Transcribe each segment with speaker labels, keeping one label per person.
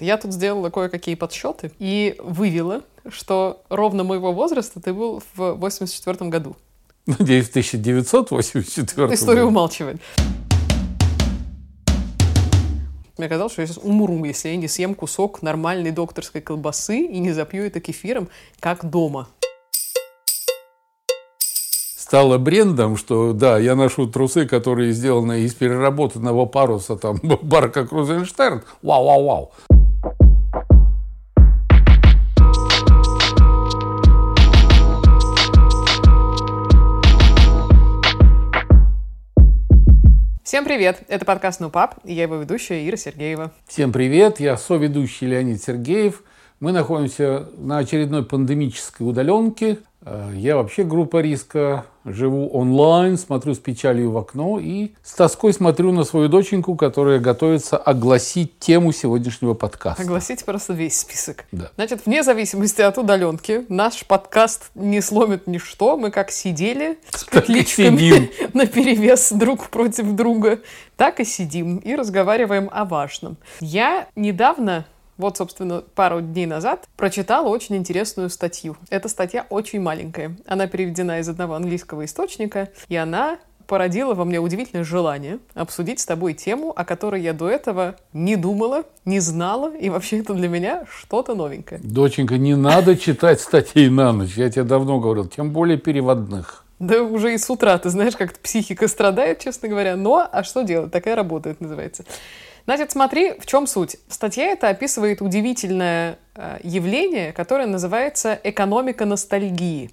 Speaker 1: вот, я тут сделала кое-какие подсчеты и вывела, что ровно моего возраста ты был в 84 году.
Speaker 2: Надеюсь, в 1984
Speaker 1: История умалчивает. Мне казалось, что я сейчас умру, если я не съем кусок нормальной докторской колбасы и не запью это кефиром, как дома.
Speaker 2: Стало брендом, что да, я ношу трусы, которые сделаны из переработанного паруса, там, барка Крузенштерн. Вау-вау-вау.
Speaker 1: Всем привет! Это подкаст «Ну, пап», и я его ведущая Ира Сергеева.
Speaker 2: Всем привет! Я соведущий Леонид Сергеев. Мы находимся на очередной пандемической удаленке. Э, я вообще группа риска, живу онлайн, смотрю с печалью в окно и с тоской смотрю на свою доченьку, которая готовится огласить тему сегодняшнего подкаста.
Speaker 1: Огласить просто весь список.
Speaker 2: Да.
Speaker 1: Значит, вне зависимости от удаленки, наш подкаст не сломит ничто. Мы как сидели с
Speaker 2: Так и сидим.
Speaker 1: на перевес друг против друга, так и сидим и разговариваем о важном. Я недавно вот, собственно, пару дней назад прочитала очень интересную статью. Эта статья очень маленькая. Она переведена из одного английского источника, и она породила во мне удивительное желание обсудить с тобой тему, о которой я до этого не думала, не знала, и вообще это для меня что-то новенькое.
Speaker 2: Доченька, не надо читать статей на ночь, я тебе давно говорил, тем более переводных.
Speaker 1: Да уже и с утра, ты знаешь, как психика страдает, честно говоря. Но, а что делать? Такая работает, называется. Значит, смотри, в чем суть. Статья эта описывает удивительное явление, которое называется экономика ностальгии.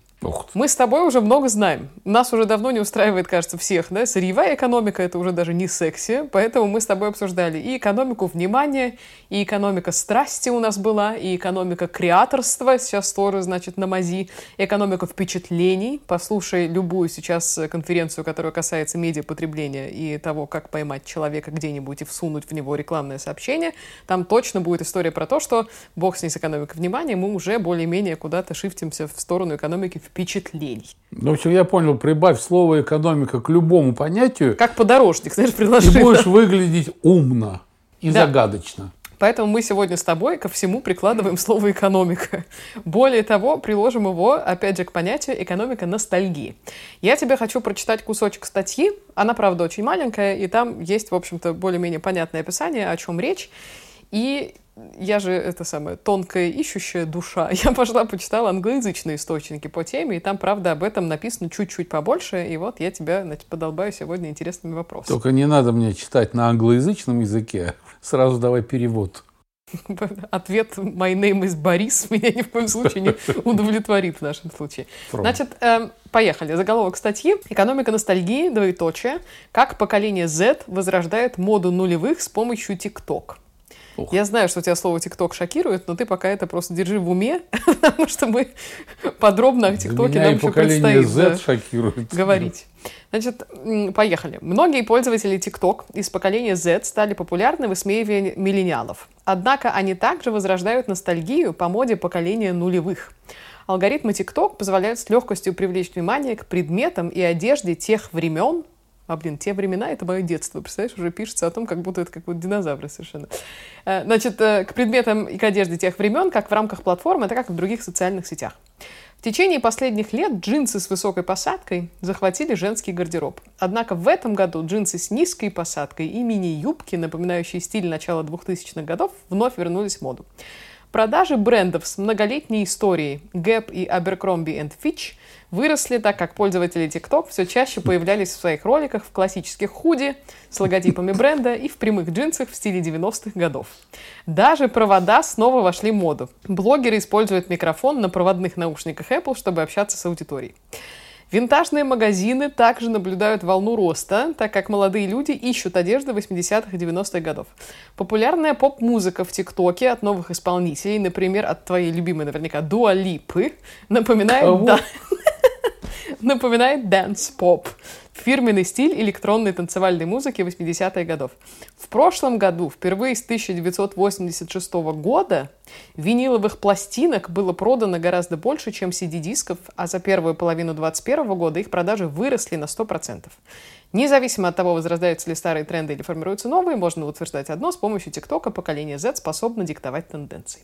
Speaker 1: Мы с тобой уже много знаем. Нас уже давно не устраивает, кажется, всех. Да? Сырьевая экономика — это уже даже не секси. Поэтому мы с тобой обсуждали и экономику внимания, и экономика страсти у нас была, и экономика креаторства, сейчас тоже, значит, на мази, экономика впечатлений. Послушай любую сейчас конференцию, которая касается медиапотребления и того, как поймать человека где-нибудь и всунуть в него рекламное сообщение. Там точно будет история про то, что бог с ней с экономикой внимания, мы уже более-менее куда-то шифтимся в сторону экономики впечатлений.
Speaker 2: Ну, в общем, я понял, прибавь слово экономика к любому понятию.
Speaker 1: Как подорожник, знаешь, предложил.
Speaker 2: Ты будешь выглядеть умно и да. загадочно.
Speaker 1: Поэтому мы сегодня с тобой ко всему прикладываем слово «экономика». Более того, приложим его, опять же, к понятию «экономика ностальгии». Я тебе хочу прочитать кусочек статьи. Она, правда, очень маленькая, и там есть, в общем-то, более-менее понятное описание, о чем речь. И я же, это самое, тонкая ищущая душа, я пошла, почитала англоязычные источники по теме, и там, правда, об этом написано чуть-чуть побольше, и вот я тебя, значит, подолбаю сегодня интересными вопросами.
Speaker 2: Только не надо мне читать на англоязычном языке, сразу давай перевод.
Speaker 1: Ответ «My name is Борис» меня ни в коем случае не удовлетворит в нашем случае. Значит, э, поехали. Заголовок статьи «Экономика ностальгии, двоеточие. Как поколение Z возрождает моду нулевых с помощью ТикТок». Ох. Я знаю, что тебя слово ТикТок шокирует, но ты пока это просто держи в уме, потому что мы подробно о ТикТоке нам еще предстоит
Speaker 2: Z шокирует.
Speaker 1: говорить. Значит, поехали. Многие пользователи TikTok из поколения Z стали популярны, высмеивая миллениалов. Однако они также возрождают ностальгию по моде поколения нулевых. Алгоритмы TikTok позволяют с легкостью привлечь внимание к предметам и одежде тех времен, а, блин, те времена — это мое детство. Представляешь, уже пишется о том, как будто это как вот динозавры совершенно. Э, значит, э, к предметам и к одежде тех времен, как в рамках платформы, так как и в других социальных сетях. В течение последних лет джинсы с высокой посадкой захватили женский гардероб. Однако в этом году джинсы с низкой посадкой и мини-юбки, напоминающие стиль начала 2000-х годов, вновь вернулись в моду. Продажи брендов с многолетней историей Gap и Abercrombie Fitch – выросли, так как пользователи TikTok все чаще появлялись в своих роликах в классических худи с логотипами бренда и в прямых джинсах в стиле 90-х годов. Даже провода снова вошли в моду. Блогеры используют микрофон на проводных наушниках Apple, чтобы общаться с аудиторией. Винтажные магазины также наблюдают волну роста, так как молодые люди ищут одежду 80-х и 90-х годов. Популярная поп-музыка в ТикТоке от новых исполнителей, например, от твоей любимой наверняка Дуа Липы, напоминает... Да, напоминает dance-pop. Фирменный стиль электронной танцевальной музыки 80-х годов. В прошлом году, впервые с 1986 года, виниловых пластинок было продано гораздо больше, чем CD-дисков, а за первую половину 2021 года их продажи выросли на 100%. Независимо от того, возрождаются ли старые тренды или формируются новые, можно утверждать одно, с помощью ТикТока поколение Z способно диктовать тенденции.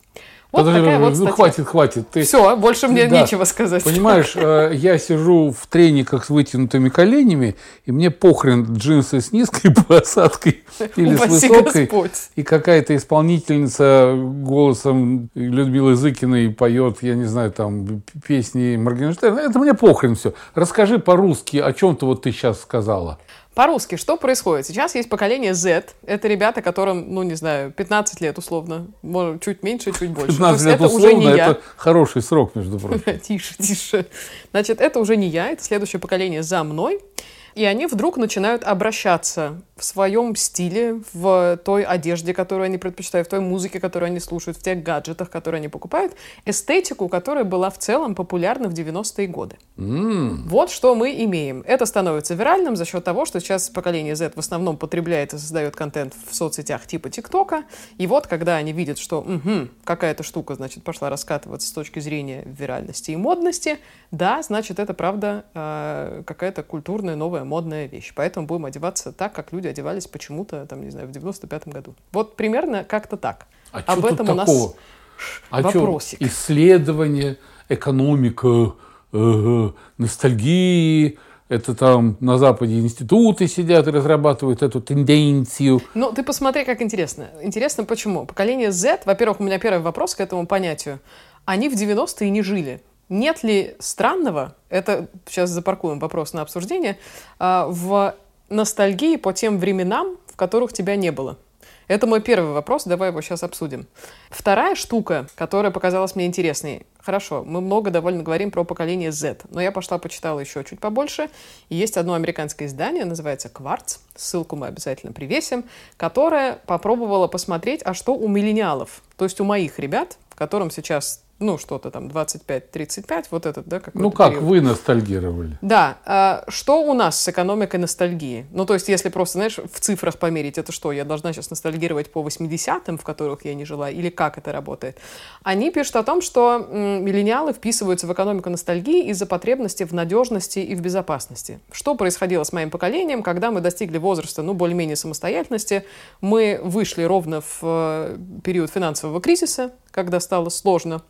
Speaker 2: Вот Подожди, такая вот ну, статья. хватит, хватит.
Speaker 1: Ты... Все, больше мне да. нечего сказать.
Speaker 2: Понимаешь, э, я сижу в трениках с вытянутыми коленями, и мне похрен джинсы с низкой посадкой или с высокой. Господь. И какая-то исполнительница голосом Людмилы Зыкиной поет, я не знаю, там, песни Моргенштерна. Это мне похрен все. Расскажи по-русски, о чем ты вот ты сейчас сказала.
Speaker 1: По-русски, что происходит? Сейчас есть поколение Z. Это ребята, которым, ну, не знаю, 15 лет условно. Может, чуть меньше, чуть больше.
Speaker 2: 15 лет это условно, уже не это я. хороший срок, между прочим.
Speaker 1: Тише, тише. Значит, это уже не я, это следующее поколение за мной. И они вдруг начинают обращаться в своем стиле, в той одежде, которую они предпочитают, в той музыке, которую они слушают, в тех гаджетах, которые они покупают, эстетику, которая была в целом популярна в 90-е годы. Mm. Вот что мы имеем. Это становится виральным за счет того, что сейчас поколение Z в основном потребляет и создает контент в соцсетях типа ТикТока. И вот, когда они видят, что угу, какая-то штука, значит, пошла раскатываться с точки зрения виральности и модности, да, значит, это правда э, какая-то культурная новая модная вещь. Поэтому будем одеваться так, как люди одевались почему-то, там, не знаю, в 95-м году. Вот примерно как-то так.
Speaker 2: А Об этом у нас а вопросик. Что? Исследование, экономика, э, ностальгии, это там на Западе институты сидят и разрабатывают эту тенденцию.
Speaker 1: Ну, ты посмотри, как интересно. Интересно, почему? Поколение Z, во-первых, у меня первый вопрос к этому понятию. Они в 90-е не жили. Нет ли странного, это сейчас запаркуем вопрос на обсуждение, а, в ностальгии по тем временам, в которых тебя не было? Это мой первый вопрос, давай его сейчас обсудим. Вторая штука, которая показалась мне интересной. Хорошо, мы много довольно говорим про поколение Z, но я пошла почитала еще чуть побольше. Есть одно американское издание, называется «Кварц», ссылку мы обязательно привесим, которое попробовало посмотреть, а что у миллениалов, то есть у моих ребят, которым сейчас ну, что-то там 25-35, вот этот, да, какой-то
Speaker 2: Ну, как
Speaker 1: период.
Speaker 2: вы ностальгировали.
Speaker 1: Да. А, что у нас с экономикой ностальгии? Ну, то есть, если просто, знаешь, в цифрах померить, это что, я должна сейчас ностальгировать по 80-м, в которых я не жила, или как это работает? Они пишут о том, что миллениалы вписываются в экономику ностальгии из-за потребности в надежности и в безопасности. Что происходило с моим поколением, когда мы достигли возраста, ну, более-менее самостоятельности, мы вышли ровно в э, период финансового кризиса, когда стало сложно.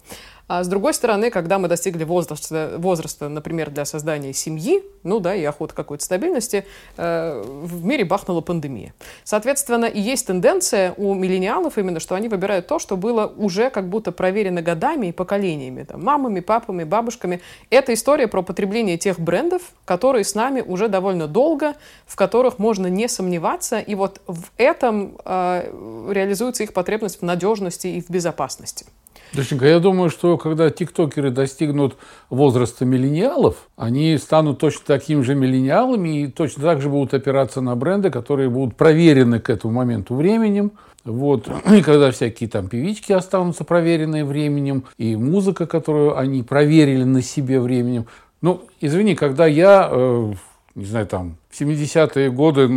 Speaker 1: А с другой стороны, когда мы достигли возраста, возраста, например, для создания семьи, ну да, и охоты какой-то стабильности, э, в мире бахнула пандемия. Соответственно, и есть тенденция у миллениалов именно, что они выбирают то, что было уже как будто проверено годами и поколениями, там, мамами, папами, бабушками. Это история про потребление тех брендов, которые с нами уже довольно долго, в которых можно не сомневаться, и вот в этом э, реализуется их потребность в надежности и в безопасности.
Speaker 2: Доченька, я думаю, что когда тиктокеры достигнут возраста миллениалов, они станут точно такими же миллениалами и точно так же будут опираться на бренды, которые будут проверены к этому моменту временем. Вот. И когда всякие там певички останутся проверенные временем, и музыка, которую они проверили на себе временем. Ну, извини, когда я, э, не знаю, там, в 70-е годы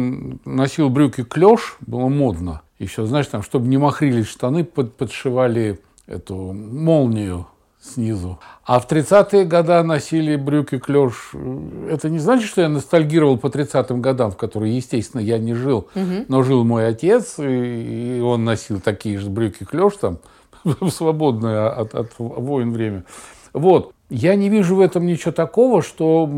Speaker 2: носил брюки клеш, было модно. Еще, знаешь, там, чтобы не махрились штаны, под, подшивали эту молнию снизу. А в 30-е годы носили брюки клеш. Это не значит, что я ностальгировал по 30-м годам, в которые, естественно, я не жил. Угу. Но жил мой отец, и он носил такие же брюки клеш там свободное от, от войн время. Вот. Я не вижу в этом ничего такого, что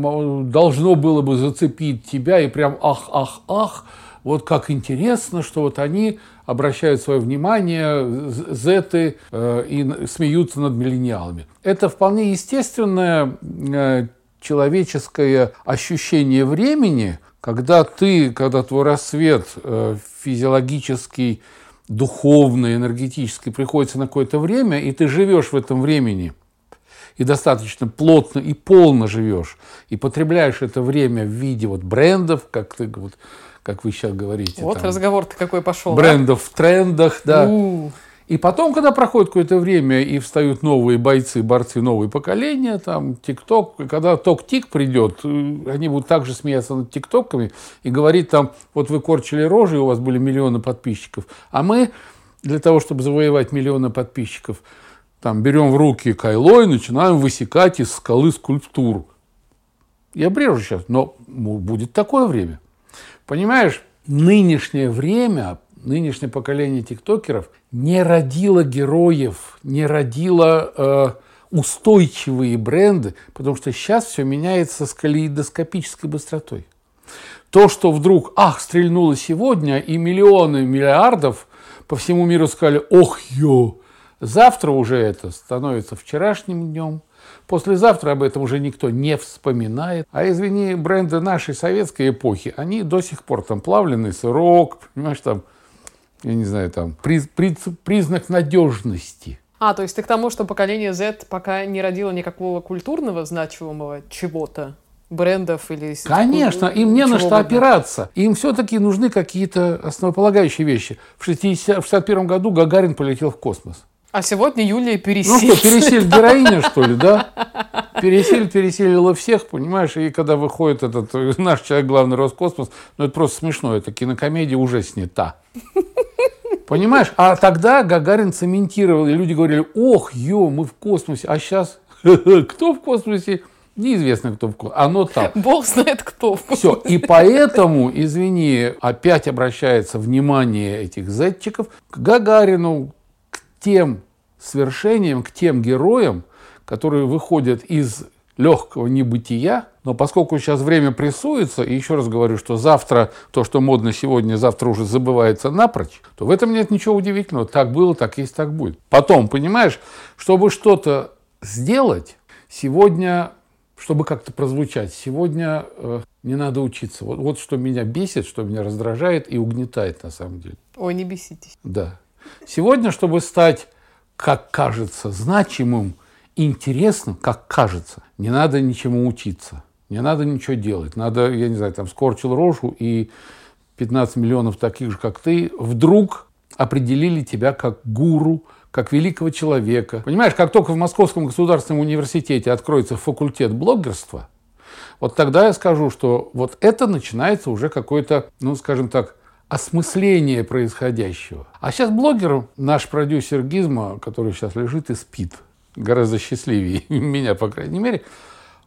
Speaker 2: должно было бы зацепить тебя и прям ах, ах, ах. Вот как интересно, что вот они обращают свое внимание, зеты, э, и смеются над миллениалами. Это вполне естественное э, человеческое ощущение времени, когда ты, когда твой рассвет э, физиологический, духовный, энергетический приходится на какое-то время, и ты живешь в этом времени – и достаточно плотно и полно живешь, и потребляешь это время в виде вот брендов, как ты вот как вы сейчас говорите.
Speaker 1: Вот разговор-то какой пошел.
Speaker 2: Брендов в трендах, да. У-у-у. И потом, когда проходит какое-то время и встают новые бойцы, борцы, новые поколения, там, ТикТок, когда ток-тик придет, э, они будут также смеяться над ТикТоками и говорить там, вот вы корчили рожи, у вас были миллионы подписчиков, а мы для того, чтобы завоевать миллионы подписчиков, там, берем в руки кайло и начинаем высекать из скалы скульптуру. Я брежу сейчас, но будет такое время – Понимаешь, нынешнее время, нынешнее поколение тиктокеров не родило героев, не родило э, устойчивые бренды, потому что сейчас все меняется с калейдоскопической быстротой. То, что вдруг, ах, стрельнуло сегодня, и миллионы миллиардов по всему миру сказали, ох, ё, завтра уже это становится вчерашним днем, послезавтра об этом уже никто не вспоминает. А извини, бренды нашей советской эпохи, они до сих пор там плавленый сырок, понимаешь, там, я не знаю, там, приз, приз, признак надежности.
Speaker 1: А, то есть ты к тому, что поколение Z пока не родило никакого культурного значимого чего-то? брендов или...
Speaker 2: Конечно, им не на что опираться. Им все-таки нужны какие-то основополагающие вещи. В 1961 году Гагарин полетел в космос.
Speaker 1: А сегодня Юлия Пересель.
Speaker 2: Ну что, Пересель героиня, что ли, да? Пересель переселила всех, понимаешь, и когда выходит этот э, наш человек, главный Роскосмос, ну это просто смешно, это кинокомедия уже снята. Понимаешь? А тогда Гагарин цементировал, и люди говорили, ох, ё, мы в космосе, а сейчас кто в космосе? Неизвестно, кто в космосе. Оно там.
Speaker 1: Бог знает, кто в
Speaker 2: космосе. Все. И поэтому, извини, опять обращается внимание этих зетчиков к Гагарину, тем свершениям, к тем героям, которые выходят из легкого небытия, но поскольку сейчас время прессуется, и еще раз говорю, что завтра то, что модно сегодня, завтра уже забывается напрочь, то в этом нет ничего удивительного. Так было, так есть, так будет. Потом, понимаешь, чтобы что-то сделать, сегодня, чтобы как-то прозвучать, сегодня э, не надо учиться. Вот, вот что меня бесит, что меня раздражает и угнетает на самом деле.
Speaker 1: Ой, не беситесь.
Speaker 2: Да. Сегодня, чтобы стать, как кажется, значимым, интересным, как кажется, не надо ничему учиться, не надо ничего делать. Надо, я не знаю, там скорчил рожу и 15 миллионов таких же, как ты, вдруг определили тебя как гуру, как великого человека. Понимаешь, как только в Московском государственном университете откроется факультет блогерства, вот тогда я скажу, что вот это начинается уже какое-то, ну, скажем так, осмысление происходящего. А сейчас блогер, наш продюсер Гизма, который сейчас лежит и спит – гораздо счастливее меня, по крайней мере,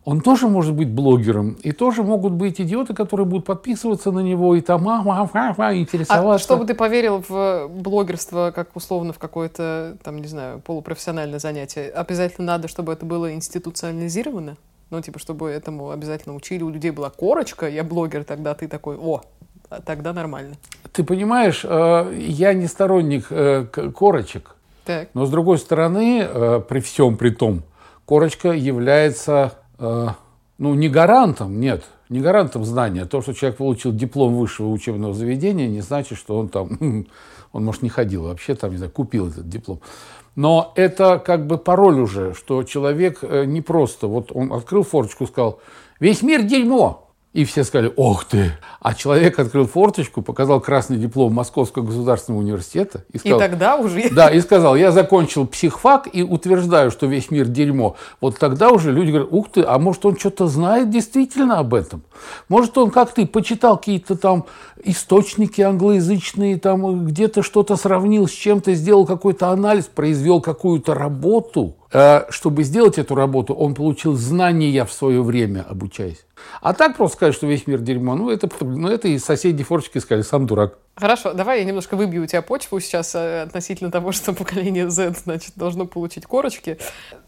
Speaker 2: он тоже может быть блогером. И тоже могут быть идиоты, которые будут подписываться на него и там а, а, а, а, интересоваться. А
Speaker 1: чтобы ты поверил в блогерство, как условно в какое-то, там, не знаю, полупрофессиональное занятие, обязательно надо, чтобы это было институционализировано? Ну, типа, чтобы этому обязательно учили, у людей была корочка, я блогер, тогда ты такой, о, тогда нормально.
Speaker 2: Ты понимаешь, э, я не сторонник э, корочек.
Speaker 1: Так.
Speaker 2: Но с другой стороны, э, при всем при том, корочка является ну, не гарантом, нет, не гарантом знания. То, что человек получил диплом высшего учебного заведения, не значит, что он там, он, может, не ходил вообще, там, не знаю, купил этот диплом. Но это как бы пароль уже, что человек не просто, вот он открыл форточку и сказал, весь мир дерьмо, и все сказали, ох ты. А человек открыл форточку, показал красный диплом Московского государственного университета.
Speaker 1: И, сказал, и тогда уже...
Speaker 2: Да, и сказал, я закончил психфак и утверждаю, что весь мир дерьмо. Вот тогда уже люди говорят, ух ты, а может он что-то знает действительно об этом? Может он, как ты, почитал какие-то там источники англоязычные, там где-то что-то сравнил с чем-то, сделал какой-то анализ, произвел какую-то работу. Э, чтобы сделать эту работу, он получил знания в свое время, обучаясь. А так просто сказать, что весь мир дерьмо, ну это, ну, это и соседи форчики сказали, сам дурак.
Speaker 1: Хорошо, давай я немножко выбью у тебя почву сейчас э, относительно того, что поколение Z, значит, должно получить корочки.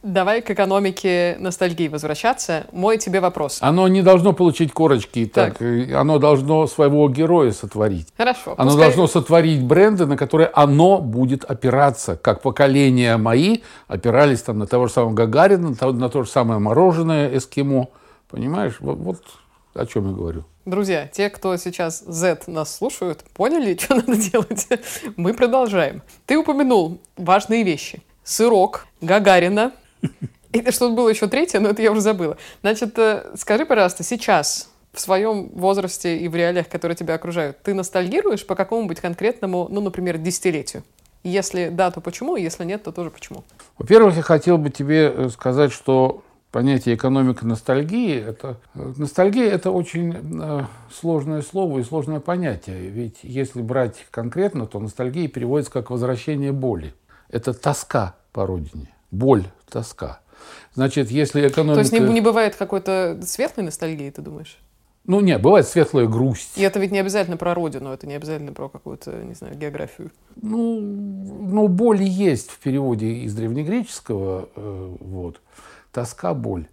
Speaker 1: Давай к экономике ностальгии возвращаться. Мой тебе вопрос.
Speaker 2: Оно не должно получить корочки, так. так э, оно должно своего героя сотворить.
Speaker 1: Хорошо.
Speaker 2: Оно пускай... должно сотворить бренды, на которые оно будет опираться, как поколения мои опирались там на того же самого Гагарина, на то, на то же самое мороженое эскимо. Понимаешь? Вот, вот о чем я говорю.
Speaker 1: Друзья, те, кто сейчас Z нас слушают, поняли, что надо делать? Мы продолжаем. Ты упомянул важные вещи. Сырок, Гагарина. И что-то было еще третье, но это я уже забыла. Значит, э, скажи, пожалуйста, сейчас в своем возрасте и в реалиях, которые тебя окружают, ты ностальгируешь по какому-нибудь конкретному, ну, например, десятилетию? Если да, то почему? Если нет, то тоже почему?
Speaker 2: Во-первых, я хотел бы тебе э, сказать, что понятие экономика ностальгии. Это, ностальгия – это очень э, сложное слово и сложное понятие. Ведь если брать конкретно, то ностальгия переводится как возвращение боли. Это тоска по родине. Боль, тоска. Значит, если экономика... То
Speaker 1: есть не, не бывает какой-то светлой ностальгии, ты думаешь?
Speaker 2: Ну, нет, бывает светлая грусть.
Speaker 1: И это ведь не обязательно про родину, это не обязательно про какую-то, не знаю, географию.
Speaker 2: Ну, ну боль есть в переводе из древнегреческого, э, вот, тоска, боль.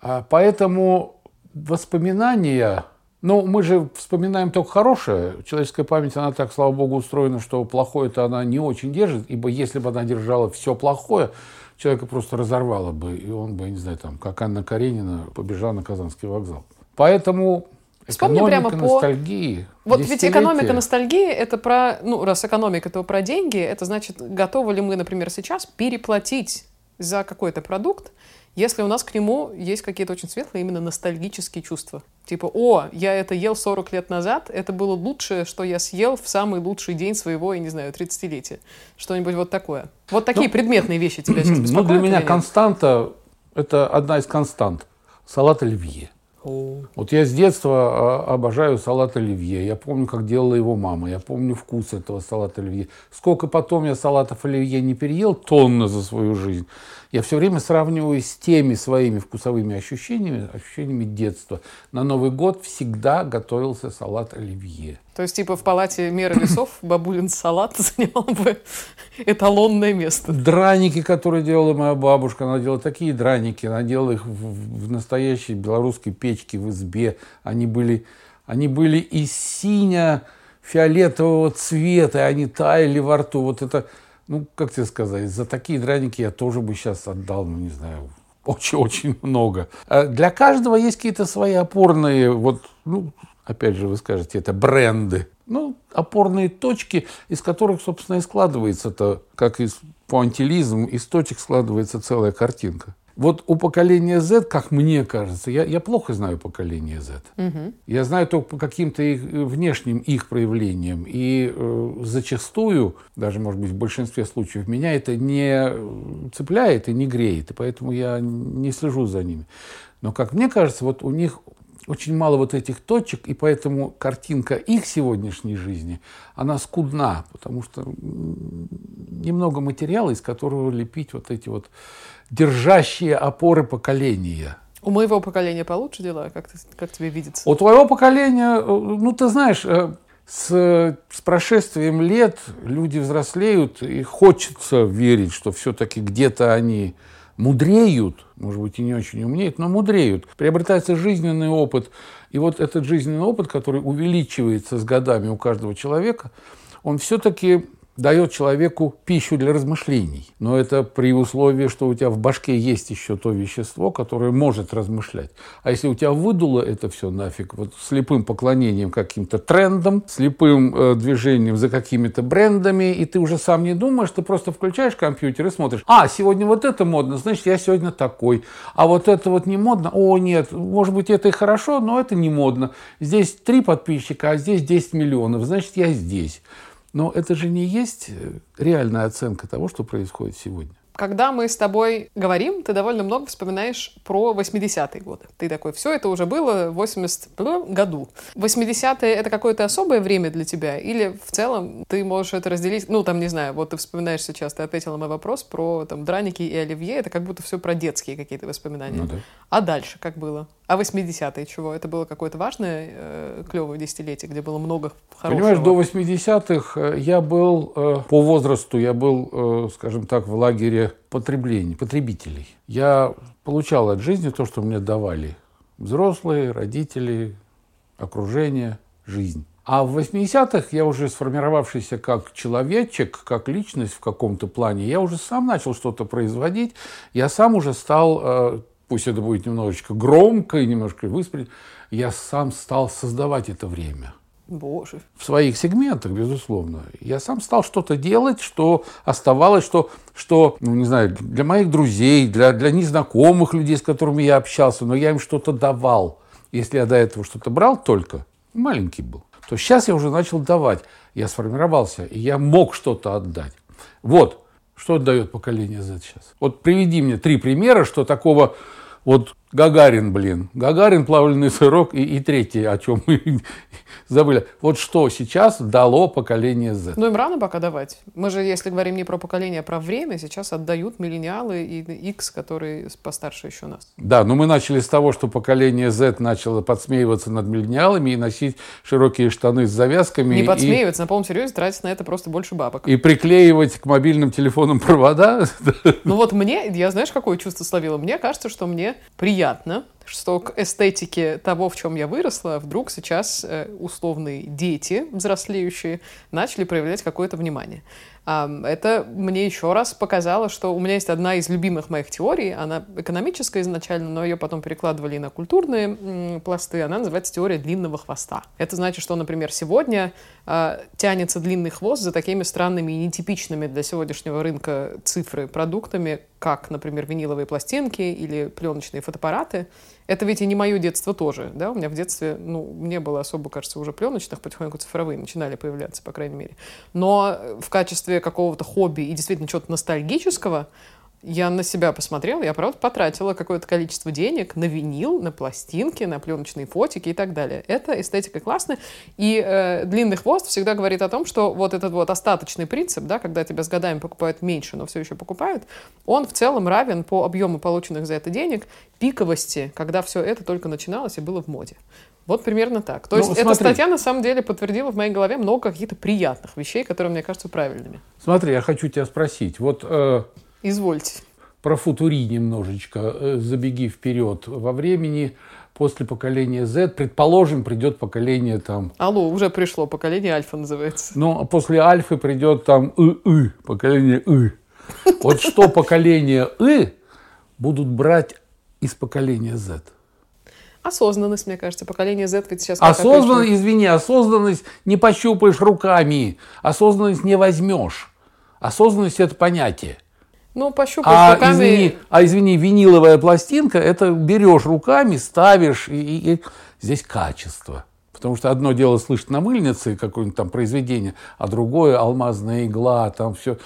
Speaker 2: А поэтому воспоминания, ну, мы же вспоминаем только хорошее. Человеческая память, она так, слава богу, устроена, что плохое-то она не очень держит, ибо если бы она держала все плохое, человека просто разорвало бы, и он бы, не знаю, там, как Анна Каренина, побежала на Казанский вокзал. Поэтому
Speaker 1: Вспомни
Speaker 2: экономика
Speaker 1: прямо по...
Speaker 2: ностальгии.
Speaker 1: Вот ведь экономика ностальгии, это про, ну, раз экономика, то про деньги, это значит, готовы ли мы, например, сейчас переплатить за какой-то продукт, если у нас к нему есть какие-то очень светлые именно ностальгические чувства. Типа, о, я это ел 40 лет назад, это было лучшее, что я съел в самый лучший день своего, я не знаю, 30-летия. Что-нибудь вот такое. Вот такие ну, предметные вещи тебя сейчас беспокоят?
Speaker 2: Ну, для меня константа, это одна из констант. Салат оливье. Вот я с детства а, обожаю салат оливье. Я помню, как делала его мама. Я помню вкус этого салата оливье. Сколько потом я салатов оливье не переел, тонна за свою жизнь. Я все время сравниваю с теми своими вкусовыми ощущениями, ощущениями детства. На Новый год всегда готовился салат оливье.
Speaker 1: То есть, типа, в палате меры весов бабулин салат занимал бы эталонное место.
Speaker 2: Драники, которые делала моя бабушка, она делала такие драники, она делала их в, в настоящей белорусской печке в избе. Они были, они были из синя фиолетового цвета, и они таяли во рту. Вот это ну, как тебе сказать, за такие драники я тоже бы сейчас отдал, ну, не знаю, очень-очень много. А для каждого есть какие-то свои опорные, вот, ну, опять же, вы скажете, это бренды. Ну, опорные точки, из которых, собственно, и складывается это, как из пуантилизм, из точек складывается целая картинка. Вот у поколения Z, как мне кажется, я, я плохо знаю поколение Z. Угу. Я знаю только по каким-то их, э, внешним их проявлениям. И э, зачастую, даже, может быть, в большинстве случаев, меня это не э, цепляет и не греет. И поэтому я не слежу за ними. Но, как мне кажется, вот у них очень мало вот этих точек, и поэтому картинка их сегодняшней жизни, она скудна, потому что немного материала, из которого лепить вот эти вот держащие опоры поколения.
Speaker 1: У моего поколения получше дела? Как, ты, как тебе видится?
Speaker 2: У твоего поколения, э, ну, ты знаешь, э, с, с прошествием лет люди взрослеют, и хочется верить, что все-таки где-то они мудреют, может быть, и не очень умнеют, но мудреют. Приобретается жизненный опыт. И вот этот жизненный опыт, который увеличивается с годами у каждого человека, он все-таки дает человеку пищу для размышлений. Но это при условии, что у тебя в башке есть еще то вещество, которое может размышлять. А если у тебя выдуло это все нафиг, вот слепым поклонением каким-то трендам, слепым э, движением за какими-то брендами, и ты уже сам не думаешь, ты просто включаешь компьютер и смотришь, а, сегодня вот это модно, значит, я сегодня такой. А вот это вот не модно, о, нет, может быть, это и хорошо, но это не модно. Здесь три подписчика, а здесь 10 миллионов, значит, я здесь. Но это же не есть э, реальная оценка того, что происходит сегодня.
Speaker 1: Когда мы с тобой говорим, ты довольно много вспоминаешь про 80-е годы. Ты такой, все это уже было в 80 году. 80-е — это какое-то особое время для тебя? Или в целом ты можешь это разделить? Ну, там, не знаю, вот ты вспоминаешь сейчас, ты ответила на мой вопрос про там драники и оливье. Это как будто все про детские какие-то воспоминания.
Speaker 2: Ну, да.
Speaker 1: А дальше как было? А 80-е чего? Это было какое-то важное, э, клевое десятилетие, где было много хорошего?
Speaker 2: Понимаешь, до 80-х э, я был, э, по возрасту, я был, скажем так, в лагере потребления, потребителей. Я получал от жизни то, что мне давали взрослые, родители, окружение, жизнь. А в 80-х я уже сформировавшийся как человечек, как личность в каком-то плане, я уже сам начал что-то производить, я сам уже стал э, пусть это будет немножечко громко и немножко выспред, я сам стал создавать это время.
Speaker 1: Боже.
Speaker 2: В своих сегментах, безусловно. Я сам стал что-то делать, что оставалось, что, что ну, не знаю, для моих друзей, для, для незнакомых людей, с которыми я общался, но я им что-то давал. Если я до этого что-то брал только, маленький был, то сейчас я уже начал давать. Я сформировался, и я мог что-то отдать. Вот, что отдает поколение Z сейчас. Вот приведи мне три примера, что такого вот Гагарин, блин. Гагарин, плавленый сырок и, и третий, о чем мы забыли. Вот что сейчас дало поколение Z?
Speaker 1: Ну, им рано пока давать. Мы же, если говорим не про поколение, а про время, сейчас отдают миллениалы и X, которые постарше еще нас.
Speaker 2: Да, но мы начали с того, что поколение Z начало подсмеиваться над миллениалами и носить широкие штаны с завязками.
Speaker 1: Не подсмеиваться, и... на полном серьезе тратить на это просто больше бабок.
Speaker 2: И приклеивать к мобильным телефонам провода.
Speaker 1: Ну вот мне, я знаешь, какое чувство словила? Мне кажется, что мне приятно, что к эстетике того, в чем я выросла, вдруг сейчас э, условные дети, взрослеющие, начали проявлять какое-то внимание. Это мне еще раз показало, что у меня есть одна из любимых моих теорий, она экономическая изначально, но ее потом перекладывали и на культурные пласты, она называется теория длинного хвоста. Это значит, что, например, сегодня э, тянется длинный хвост за такими странными и нетипичными для сегодняшнего рынка цифры продуктами, как, например, виниловые пластинки или пленочные фотоаппараты. Это ведь и не мое детство тоже, да, у меня в детстве, ну, не было особо, кажется, уже пленочных, потихоньку цифровые начинали появляться, по крайней мере. Но в качестве какого-то хобби и действительно чего-то ностальгического, я на себя посмотрела, я, правда, потратила какое-то количество денег на винил, на пластинки, на пленочные фотики и так далее. Это эстетика классная. И э, длинный хвост всегда говорит о том, что вот этот вот остаточный принцип, да, когда тебя с годами покупают меньше, но все еще покупают, он в целом равен по объему полученных за это денег пиковости, когда все это только начиналось и было в моде. Вот примерно так. То ну, есть смотри. эта статья на самом деле подтвердила в моей голове много каких-то приятных вещей, которые мне кажутся правильными.
Speaker 2: Смотри, я хочу тебя спросить. Вот э,
Speaker 1: Извольте.
Speaker 2: Про футури немножечко. Э, забеги вперед во времени. После поколения Z, предположим, придет поколение там...
Speaker 1: Алло, уже пришло, поколение Альфа называется.
Speaker 2: Ну, а после Альфы придет там И-И, поколение И. Вот что поколение И будут брать из поколения Z?
Speaker 1: Осознанность, мне кажется. Поколение Z ведь сейчас...
Speaker 2: Осознанность, извини, осознанность не пощупаешь руками. Осознанность не возьмешь. Осознанность – это понятие.
Speaker 1: Ну, пощупаешь а, руками.
Speaker 2: Извини, а извини, виниловая пластинка, это берешь руками, ставишь, и, и, и здесь качество. Потому что одно дело слышать на мыльнице какое-нибудь там произведение, а другое алмазная игла, там все,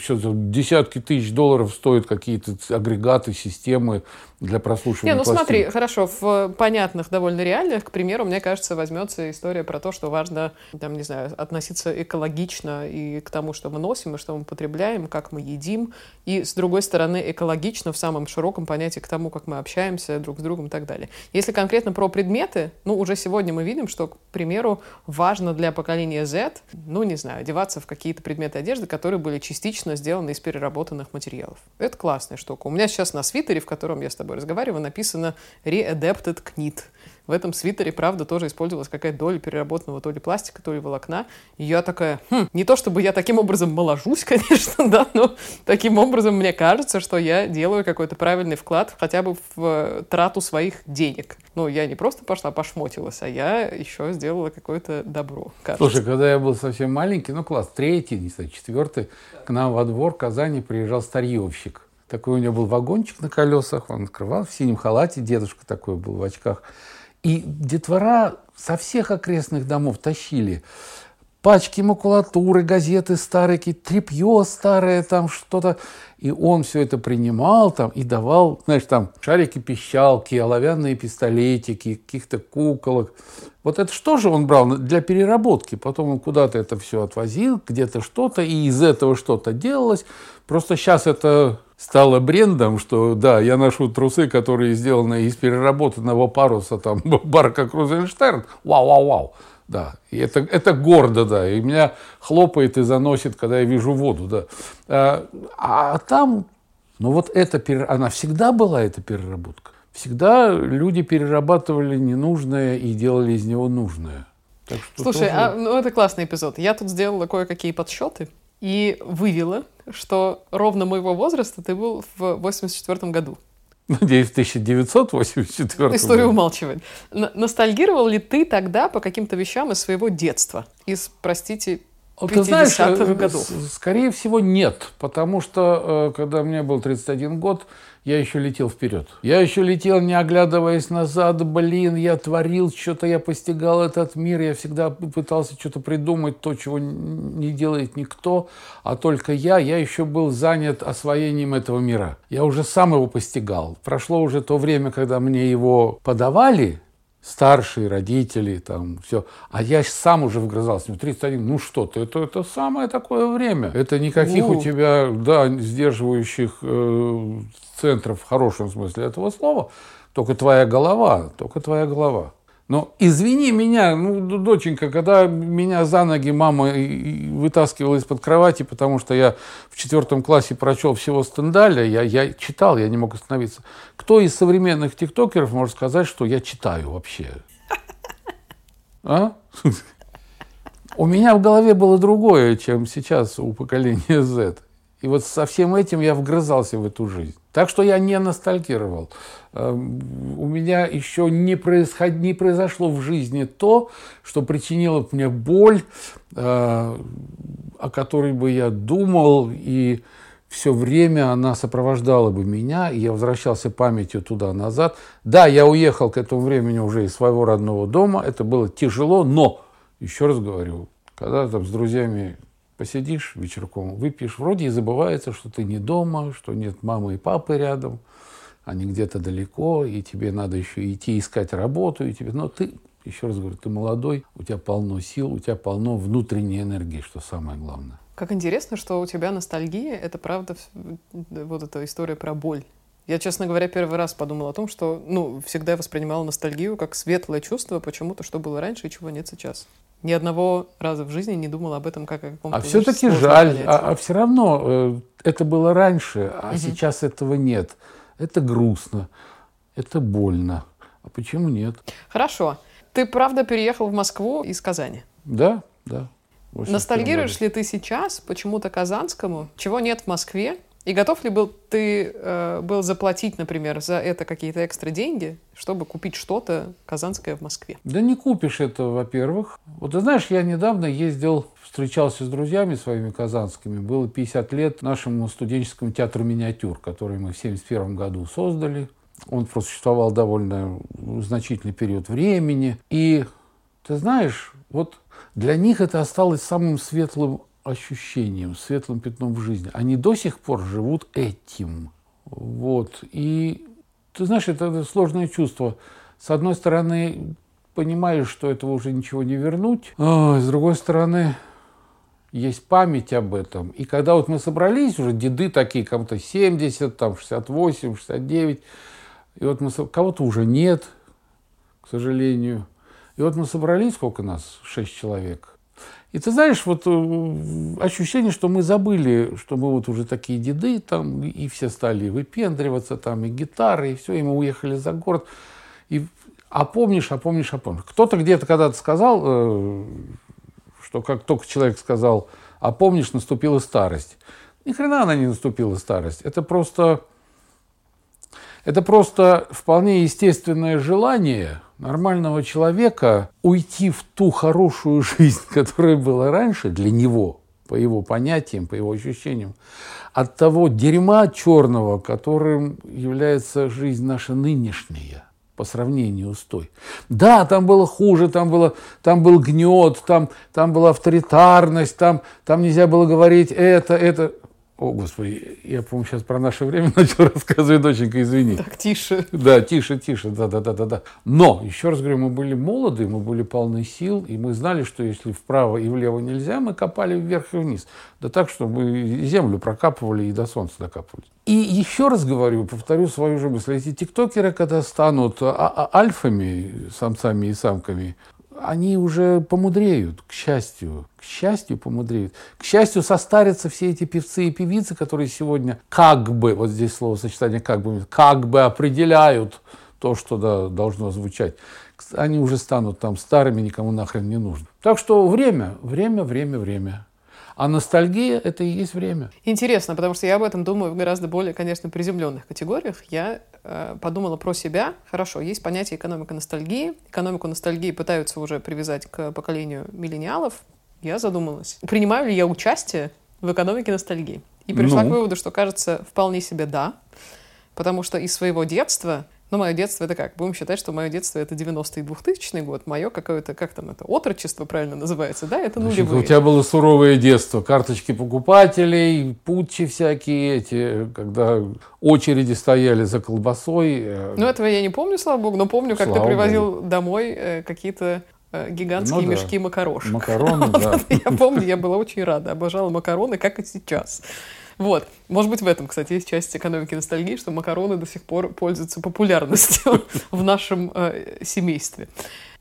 Speaker 2: все десятки тысяч долларов стоят какие-то агрегаты, системы для прослушивания. Не, ну
Speaker 1: пластинок. смотри, хорошо, в понятных, довольно реальных, к примеру, мне кажется, возьмется история про то, что важно, там, не знаю, относиться экологично и к тому, что мы носим, и что мы потребляем, как мы едим, и, с другой стороны, экологично в самом широком понятии к тому, как мы общаемся друг с другом и так далее. Если конкретно про предметы, ну, уже сегодня мы видим, что, к примеру, важно для поколения Z, ну, не знаю, одеваться в какие-то предметы одежды, которые были частично сделаны из переработанных материалов. Это классная штука. У меня сейчас на свитере, в котором я с тобой тобой разговариваю, написано «Readapted KNIT». В этом свитере, правда, тоже использовалась какая-то доля переработанного то ли пластика, то ли волокна. И я такая, хм, не то чтобы я таким образом моложусь, конечно, да, но таким образом мне кажется, что я делаю какой-то правильный вклад хотя бы в э, трату своих денег. Ну, я не просто пошла пошмотилась, а я еще сделала какое-то добро.
Speaker 2: Кажется. Слушай, когда я был совсем маленький, ну, класс третий, не знаю, четвертый, к нам во двор в Казани приезжал старьевщик. Такой у него был вагончик на колесах, он открывал в синем халате, дедушка такой был в очках. И детвора со всех окрестных домов тащили пачки макулатуры, газеты старые, тряпье старое, там что-то. И он все это принимал там и давал, знаешь, там шарики-пищалки, оловянные пистолетики, каких-то куколок. Вот это что же он брал для переработки? Потом он куда-то это все отвозил, где-то что-то, и из этого что-то делалось. Просто сейчас это стало брендом, что да, я ношу трусы, которые сделаны из переработанного паруса, там, барка Крузенштерн, вау-вау-вау. Да, и это, это гордо, да, и меня хлопает и заносит, когда я вижу воду, да. А, а там, ну вот это, она всегда была, эта переработка. Всегда люди перерабатывали ненужное и делали из него нужное.
Speaker 1: Так что Слушай, тоже... а, ну это классный эпизод. Я тут сделала кое-какие подсчеты и вывела, что ровно моего возраста ты был в 84 году.
Speaker 2: Надеюсь, в 1984
Speaker 1: История умалчивает. Ностальгировал ли ты тогда по каким-то вещам из своего детства? Из, простите, 50-х знаешь, э, годов?
Speaker 2: Скорее всего, нет. Потому что, э, когда мне был 31 год, я еще летел вперед. Я еще летел, не оглядываясь назад. Блин, я творил что-то, я постигал этот мир. Я всегда пытался что-то придумать, то, чего не делает никто, а только я. Я еще был занят освоением этого мира. Я уже сам его постигал. Прошло уже то время, когда мне его подавали, старшие родители, там, все. А я сам уже вгрызался. 31, ну что ты, это, это самое такое время. Это никаких ну. у тебя, да, сдерживающих э, центров в хорошем смысле этого слова. Только твоя голова, только твоя голова. Но извини меня, ну, доченька, когда меня за ноги мама вытаскивала из-под кровати, потому что я в четвертом классе прочел всего Стендаля, я, я читал, я не мог остановиться. Кто из современных тиктокеров может сказать, что я читаю вообще? А? У меня в голове было другое, чем сейчас у поколения Z. И вот со всем этим я вгрызался в эту жизнь. Так что я не ностальгировал. Эм, у меня еще не, происход... не произошло в жизни то, что причинило мне боль, э, о которой бы я думал, и все время она сопровождала бы меня, и я возвращался памятью туда-назад. Да, я уехал к этому времени уже из своего родного дома, это было тяжело, но, еще раз говорю, когда там с друзьями посидишь вечерком, выпьешь, вроде и забывается, что ты не дома, что нет мамы и папы рядом, они где-то далеко, и тебе надо еще идти искать работу, и тебе, но ты, еще раз говорю, ты молодой, у тебя полно сил, у тебя полно внутренней энергии, что самое главное.
Speaker 1: Как интересно, что у тебя ностальгия, это правда вот эта история про боль. Я, честно говоря, первый раз подумала о том, что, ну, всегда воспринимала ностальгию как светлое чувство почему-то, что было раньше и чего нет сейчас. Ни одного раза в жизни не думала об этом как о каком-то...
Speaker 2: А все-таки жаль, а, а все равно э, это было раньше, а угу. сейчас этого нет. Это грустно, это больно. А почему нет?
Speaker 1: Хорошо. Ты правда переехал в Москву из Казани?
Speaker 2: Да, да.
Speaker 1: Ностальгируешь ли ты сейчас почему-то Казанскому, чего нет в Москве, и готов ли был ты э, был заплатить, например, за это какие-то экстра деньги, чтобы купить что-то казанское в Москве?
Speaker 2: Да не купишь это, во-первых. Вот ты знаешь, я недавно ездил, встречался с друзьями своими казанскими. Было 50 лет нашему студенческому театру «Миниатюр», который мы в 1971 году создали. Он просуществовал довольно значительный период времени. И ты знаешь, вот для них это осталось самым светлым ощущением, светлым пятном в жизни. Они до сих пор живут этим. Вот. И ты знаешь, это сложное чувство. С одной стороны, понимаешь, что этого уже ничего не вернуть. А, с другой стороны, есть память об этом. И когда вот мы собрались, уже деды такие, кому-то 70, там 68, 69, и вот мы, кого-то уже нет, к сожалению. И вот мы собрались, сколько нас? Шесть человек. И ты знаешь, вот э, ощущение, что мы забыли, что мы вот уже такие деды, там, и все стали выпендриваться, там, и гитары, и все, и мы уехали за город. И, а помнишь, а помнишь, а помнишь. Кто-то где-то когда-то сказал, э, что как только человек сказал, а помнишь, наступила старость. Ни хрена она не наступила старость. Это просто, это просто вполне естественное желание – нормального человека уйти в ту хорошую жизнь, которая была раньше для него, по его понятиям, по его ощущениям, от того дерьма черного, которым является жизнь наша нынешняя по сравнению с той. Да, там было хуже, там, было, там был гнет, там, там была авторитарность, там, там нельзя было говорить это, это. О, Господи, я, по-моему, сейчас про наше время начал рассказывать, доченька, извини.
Speaker 1: Так, тише.
Speaker 2: Да, тише, тише, да, да, да, да, да. Но, еще раз говорю, мы были молоды, мы были полны сил, и мы знали, что если вправо и влево нельзя, мы копали вверх и вниз. Да так, что мы землю прокапывали и до солнца докапывались. И еще раз говорю, повторю свою же мысль. Эти тиктокеры, когда станут а, а, альфами, самцами и самками, они уже помудреют, к счастью. К счастью, помудреют. К счастью, состарятся все эти певцы и певицы, которые сегодня как бы, вот здесь словосочетание как бы, как бы определяют то, что да, должно звучать. Они уже станут там старыми, никому нахрен не нужно. Так что время, время, время, время. А ностальгия – это и есть время.
Speaker 1: Интересно, потому что я об этом думаю в гораздо более, конечно, приземленных категориях. Я э, подумала про себя. Хорошо, есть понятие экономика ностальгии. Экономику ностальгии пытаются уже привязать к поколению миллениалов. я задумалась, принимаю ли я участие в экономике ностальгии. И пришла ну. к выводу, что, кажется, вполне себе да, потому что из своего детства ну, мое детство это как? Будем считать, что мое детство это 90-й 2000 год. Мое какое-то, как там это, отрочество правильно называется, да? Это нулевые.
Speaker 2: У тебя было суровое детство. Карточки покупателей, путчи всякие эти, когда очереди стояли за колбасой.
Speaker 1: Э, ну, этого я не помню, слава богу, но помню, как слава ты привозил Богу. домой э, какие-то э, гигантские ну, да. мешки макарошек.
Speaker 2: Макароны, да.
Speaker 1: Я помню, я была очень рада, обожала макароны, как и сейчас. Вот. Может быть, в этом, кстати, есть часть экономики ностальгии, что макароны до сих пор пользуются популярностью в нашем э, семействе.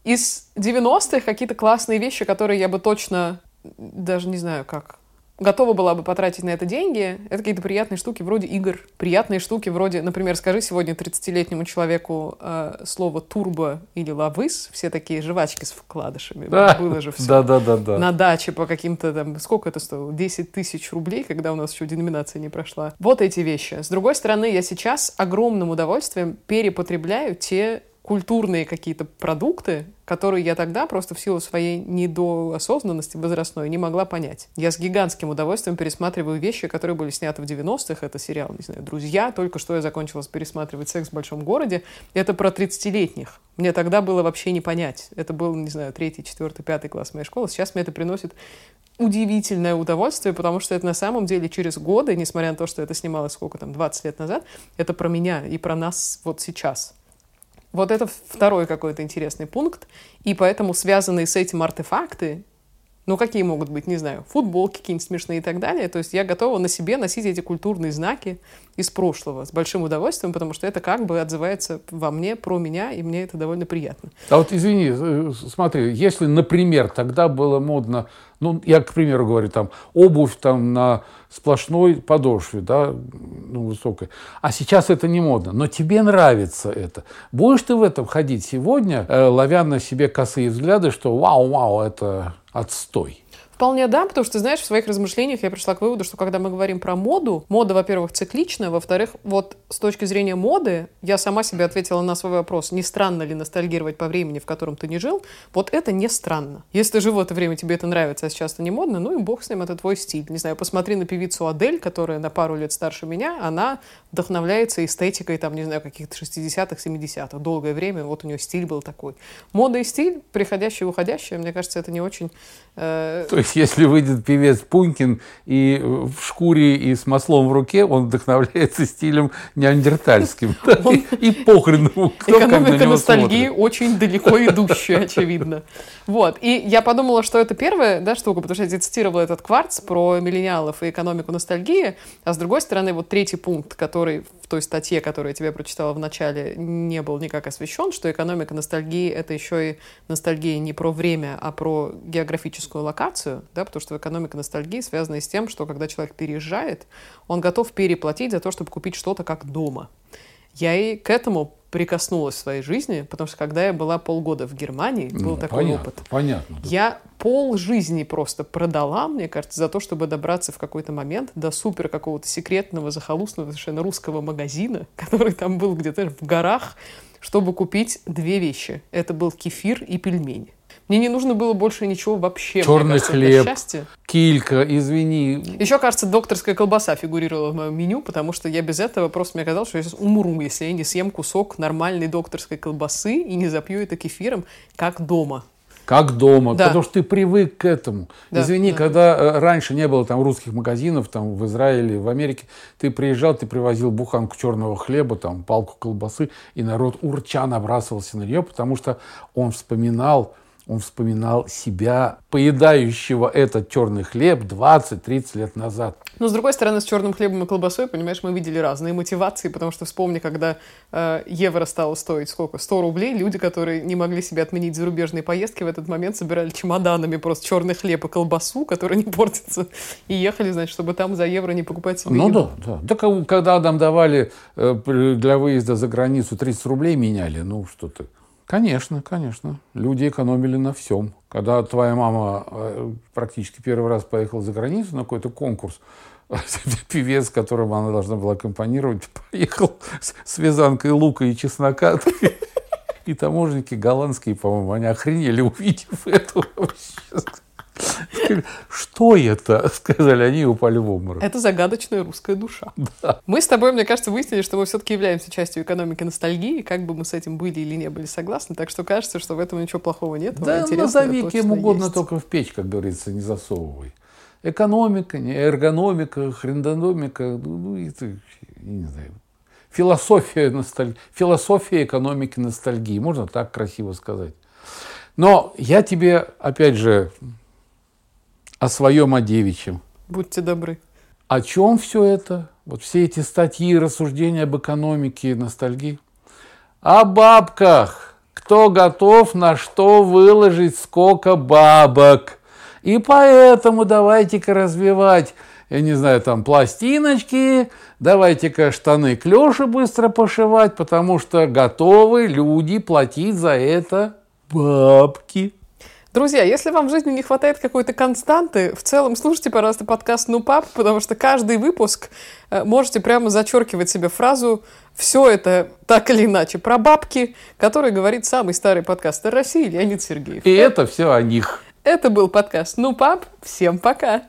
Speaker 1: Из 90-х какие-то классные вещи, которые я бы точно даже не знаю, как готова была бы потратить на это деньги, это какие-то приятные штуки вроде игр, приятные штуки вроде, например, скажи сегодня 30-летнему человеку э, слово турбо или лавыс, все такие жвачки с вкладышами, да. было же все.
Speaker 2: Да, да, да, да.
Speaker 1: На даче по каким-то там, сколько это стоило? 10 тысяч рублей, когда у нас еще деноминация не прошла. Вот эти вещи. С другой стороны, я сейчас огромным удовольствием перепотребляю те культурные какие-то продукты, которые я тогда просто в силу своей недоосознанности возрастной не могла понять. Я с гигантским удовольствием пересматриваю вещи, которые были сняты в 90-х. Это сериал, не знаю, «Друзья». Только что я закончила пересматривать «Секс в большом городе». Это про 30-летних. Мне тогда было вообще не понять. Это был, не знаю, третий, четвертый, пятый класс моей школы. Сейчас мне это приносит удивительное удовольствие, потому что это на самом деле через годы, несмотря на то, что это снималось сколько там, 20 лет назад, это про меня и про нас вот сейчас. Вот это второй какой-то интересный пункт. И поэтому связанные с этим артефакты, ну какие могут быть, не знаю, футболки какие-нибудь смешные и так далее. То есть я готова на себе носить эти культурные знаки из прошлого с большим удовольствием, потому что это как бы отзывается во мне, про меня, и мне это довольно приятно.
Speaker 2: А вот извини, э, смотри, если, например, тогда было модно ну, я, к примеру, говорю, там, обувь там на сплошной подошве, да, ну, высокой. А сейчас это не модно. Но тебе нравится это. Будешь ты в этом ходить сегодня, э, ловя на себе косые взгляды, что вау-вау, это отстой.
Speaker 1: Вполне да, потому что, знаешь, в своих размышлениях я пришла к выводу, что когда мы говорим про моду, мода, во-первых, цикличная, во-вторых, вот с точки зрения моды, я сама себе ответила на свой вопрос, не странно ли ностальгировать по времени, в котором ты не жил, вот это не странно. Если ты жил в это время, тебе это нравится, а сейчас это не модно, ну и бог с ним, это твой стиль. Не знаю, посмотри на певицу Адель, которая на пару лет старше меня, она вдохновляется эстетикой, там, не знаю, каких-то 60-х, 70-х. Долгое время вот у нее стиль был такой. Мода и стиль, приходящий и уходящий, мне кажется, это не очень...
Speaker 2: Э, есть, если выйдет певец Пунькин и в шкуре и с маслом в руке, он вдохновляется стилем неандертальским. И похрен
Speaker 1: Экономика ностальгии очень далеко идущая, очевидно. Вот. И я подумала, что это первая да, штука, потому что я цитировала этот кварц про миллениалов и экономику ностальгии, а с другой стороны, вот третий пункт, который в той статье, которую я тебе прочитала в начале, не был никак освещен, что экономика ностальгии — это еще и ностальгия не про время, а про географическую локацию, да, потому что экономика ностальгии связана с тем, что когда человек переезжает, он готов переплатить за то, чтобы купить что-то как дома. Я и к этому прикоснулась в своей жизни, потому что когда я была полгода в Германии, был ну, такой
Speaker 2: понятно,
Speaker 1: опыт.
Speaker 2: Понятно.
Speaker 1: Я пол жизни просто продала, мне кажется, за то, чтобы добраться в какой-то момент до супер какого-то секретного, захолустного совершенно русского магазина, который там был где-то в горах, чтобы купить две вещи. Это был кефир и пельмени. Мне не нужно было больше ничего вообще.
Speaker 2: Черный кажется, хлеб, счастье. килька, извини.
Speaker 1: Еще, кажется, докторская колбаса фигурировала в моем меню, потому что я без этого просто мне казалось, что я сейчас умру, если я не съем кусок нормальной докторской колбасы и не запью это кефиром, как дома.
Speaker 2: Как дома, да. потому что ты привык к этому. Да, Извини, да. когда э, раньше не было там русских магазинов, там в Израиле, в Америке, ты приезжал, ты привозил буханку черного хлеба, там палку колбасы, и народ урча набрасывался на нее, потому что он вспоминал он вспоминал себя, поедающего этот черный хлеб 20-30 лет назад.
Speaker 1: Но, с другой стороны, с черным хлебом и колбасой, понимаешь, мы видели разные мотивации, потому что вспомни, когда э, евро стало стоить сколько? 100 рублей, люди, которые не могли себе отменить зарубежные поездки, в этот момент собирали чемоданами просто черный хлеб и колбасу, который не портится, и ехали, значит, чтобы там за евро не покупать себе
Speaker 2: Ну еду. да, да. Да когда нам давали э, для выезда за границу 30 рублей меняли, ну что ты. Конечно, конечно. Люди экономили на всем. Когда твоя мама э, практически первый раз поехала за границу на какой-то конкурс, певец, которому она должна была аккомпанировать, поехал с вязанкой лука и чеснока. И таможенники голландские, по-моему, они охренели, увидев это. Что это? Сказали они и упали в обморок.
Speaker 1: Это загадочная русская душа. Да. Мы с тобой, мне кажется, выяснили, что мы все-таки являемся частью экономики ностальгии, как бы мы с этим были или не были согласны. Так что кажется, что в этом ничего плохого нет.
Speaker 2: Да, назови кем угодно, есть. только в печь, как говорится, не засовывай. Экономика, не эргономика, хрендономика, ну, ну это, не знаю, философия, носталь... философия экономики ностальгии, можно так красиво сказать. Но я тебе, опять же, о своем, о девичьем.
Speaker 1: Будьте добры.
Speaker 2: О чем все это? Вот все эти статьи, рассуждения об экономике, ностальгии. О бабках. Кто готов на что выложить сколько бабок. И поэтому давайте-ка развивать, я не знаю, там пластиночки, давайте-ка штаны клеши быстро пошивать, потому что готовы люди платить за это бабки.
Speaker 1: Друзья, если вам в жизни не хватает какой-то константы, в целом слушайте, пожалуйста, подкаст «Ну, пап», потому что каждый выпуск э, можете прямо зачеркивать себе фразу «Все это так или иначе про бабки», который говорит самый старый подкастер России Леонид Сергеев.
Speaker 2: И это все о них.
Speaker 1: Это был подкаст «Ну, пап». Всем пока!